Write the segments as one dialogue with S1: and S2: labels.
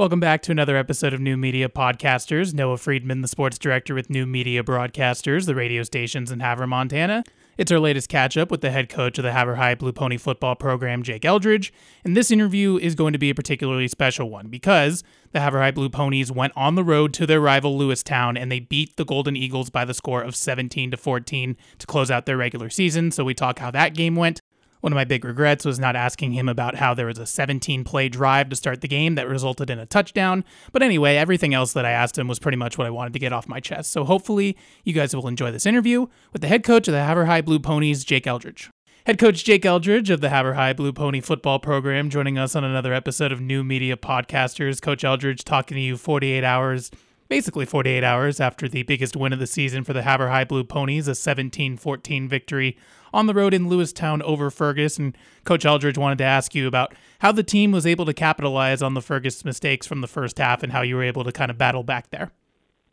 S1: Welcome back to another episode of New Media Podcasters. Noah Friedman, the sports director with New Media Broadcasters, the radio stations in Havre, Montana. It's our latest catch up with the head coach of the Havre High Blue Pony football program, Jake Eldridge. And this interview is going to be a particularly special one because the Havre High Blue Ponies went on the road to their rival Lewistown and they beat the Golden Eagles by the score of 17 to 14 to close out their regular season. So we talk how that game went. One of my big regrets was not asking him about how there was a 17 play drive to start the game that resulted in a touchdown. But anyway, everything else that I asked him was pretty much what I wanted to get off my chest. So hopefully, you guys will enjoy this interview with the head coach of the Havre High Blue Ponies, Jake Eldridge. Head coach Jake Eldridge of the Havre High Blue Pony football program joining us on another episode of New Media Podcasters. Coach Eldridge talking to you 48 hours basically 48 hours after the biggest win of the season for the Havre High Blue Ponies, a 17 14 victory on the road in Lewistown over Fergus. And Coach Eldridge wanted to ask you about how the team was able to capitalize on the Fergus mistakes from the first half and how you were able to kind of battle back there.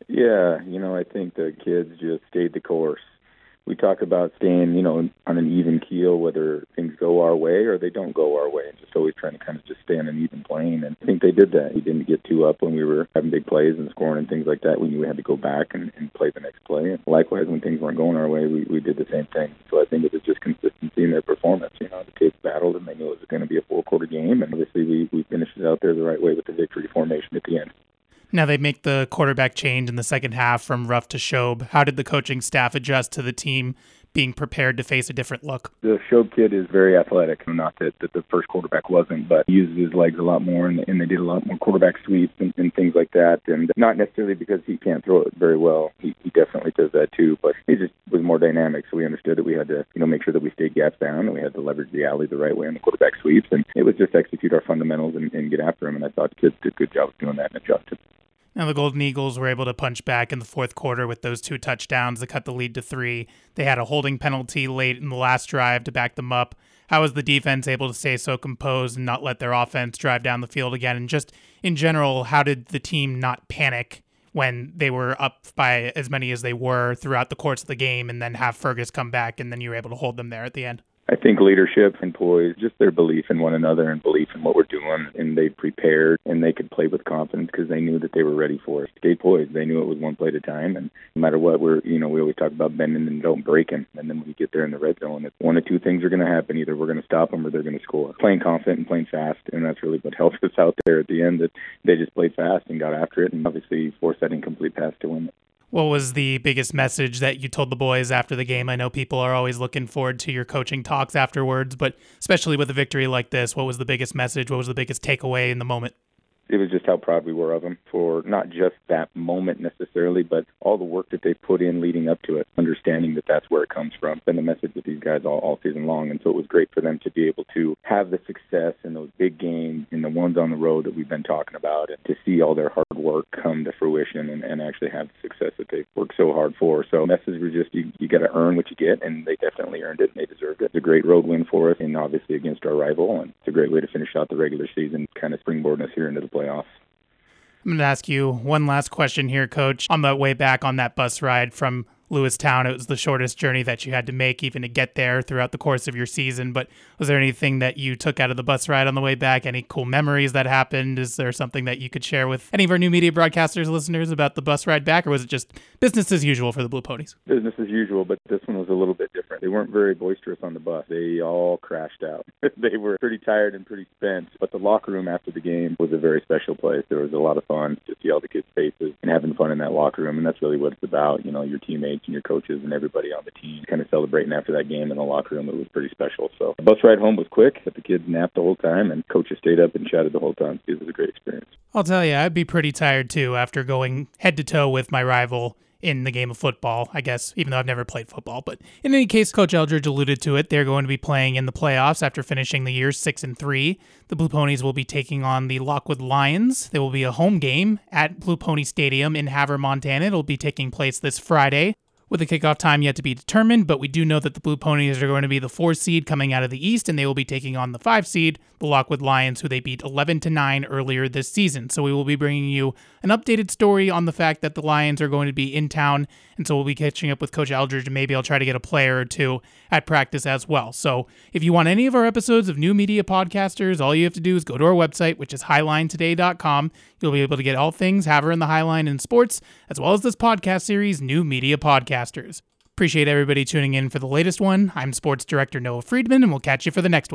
S2: Yeah, you know, I think the kids just stayed the course we talk about staying, you know, on an even keel, whether things go our way or they don't go our way, and just always trying to kind of just stay on an even plane. And I think they did that. We didn't get too up when we were having big plays and scoring and things like that. We knew we had to go back and, and play the next play. And likewise, when things weren't going our way, we, we did the same thing. So I think it was just consistency in their performance. You know, the kids battled and they knew it was going to be a four quarter game. And obviously, we, we finished it out there the right way with the victory formation at the end.
S1: Now they make the quarterback change in the second half from Ruff to Shobe. How did the coaching staff adjust to the team being prepared to face a different look?
S2: The Shobe kid is very athletic. Not that, that the first quarterback wasn't, but he uses his legs a lot more, and, and they did a lot more quarterback sweeps and, and things like that. And not necessarily because he can't throw it very well. He, he definitely does that too, but he just was more dynamic. So we understood that we had to, you know, make sure that we stayed gaps down, and we had to leverage the alley the right way on the quarterback sweeps. And it was just execute our fundamentals and, and get after him. And I thought kids did a good job of doing that and adjusted.
S1: Now, the Golden Eagles were able to punch back in the fourth quarter with those two touchdowns to cut the lead to three. They had a holding penalty late in the last drive to back them up. How was the defense able to stay so composed and not let their offense drive down the field again? And just in general, how did the team not panic when they were up by as many as they were throughout the course of the game and then have Fergus come back and then you were able to hold them there at the end?
S2: I think leadership poise, just their belief in one another and belief in what we're doing, and they prepared and they could play with confidence because they knew that they were ready for it. Stay poised. They knew it was one play at a time, and no matter what, we're you know we always talk about bending and don't breaking, and then when you get there in the red zone, it's one of two things are going to happen: either we're going to stop them or they're going to score. Playing confident and playing fast, and that's really what helped us out there at the end. That they just played fast and got after it, and obviously forced that incomplete pass to win it.
S1: What was the biggest message that you told the boys after the game? I know people are always looking forward to your coaching talks afterwards, but especially with a victory like this, what was the biggest message? What was the biggest takeaway in the moment?
S2: It was just how proud we were of them for not just that moment necessarily, but all the work that they put in leading up to it, understanding that that's where it comes from. Been the message with these guys all, all season long, and so it was great for them to be able to have the success in those big games and the ones on the road that we've been talking about, and to see all their hard work come to fruition and, and actually have the success that they've worked so hard for. So message was just you, you got to earn what you get, and they definitely earned it, and they deserved it. It's a great road win for us, and obviously against our rival, and it's a great way to finish out the regular season, kind of springboarding us here into the
S1: I'm going to ask you one last question here, Coach. On the way back on that bus ride from Lewistown. It was the shortest journey that you had to make even to get there throughout the course of your season. But was there anything that you took out of the bus ride on the way back? Any cool memories that happened? Is there something that you could share with any of our new media broadcasters listeners about the bus ride back, or was it just business as usual for the Blue Ponies?
S2: Business as usual, but this one was a little bit different. They weren't very boisterous on the bus. They all crashed out. they were pretty tired and pretty spent. But the locker room after the game was a very special place. There was a lot of fun to see all the kids' faces and having fun in that locker room, and that's really what it's about. You know, your teammates and your coaches and everybody on the team kind of celebrating after that game in the locker room. It was pretty special. So the bus ride home was quick, but the kids napped the whole time and coaches stayed up and chatted the whole time. It was a great experience.
S1: I'll tell you, I'd be pretty tired too after going head to toe with my rival in the game of football, I guess, even though I've never played football. But in any case, Coach Eldridge alluded to it. They're going to be playing in the playoffs after finishing the year six and three. The Blue Ponies will be taking on the Lockwood Lions. There will be a home game at Blue Pony Stadium in Havre, Montana. It'll be taking place this Friday. With the kickoff time yet to be determined, but we do know that the Blue Ponies are going to be the four seed coming out of the East, and they will be taking on the five seed, the Lockwood Lions, who they beat 11 to 9 earlier this season. So we will be bringing you an updated story on the fact that the Lions are going to be in town, and so we'll be catching up with Coach Eldridge, and maybe I'll try to get a player or two at practice as well. So if you want any of our episodes of New Media Podcasters, all you have to do is go to our website, which is highlinetoday.com. You'll be able to get all things Havre in the Highline in sports, as well as this podcast series, New Media Podcasters. Appreciate everybody tuning in for the latest one. I'm sports director Noah Friedman, and we'll catch you for the next one.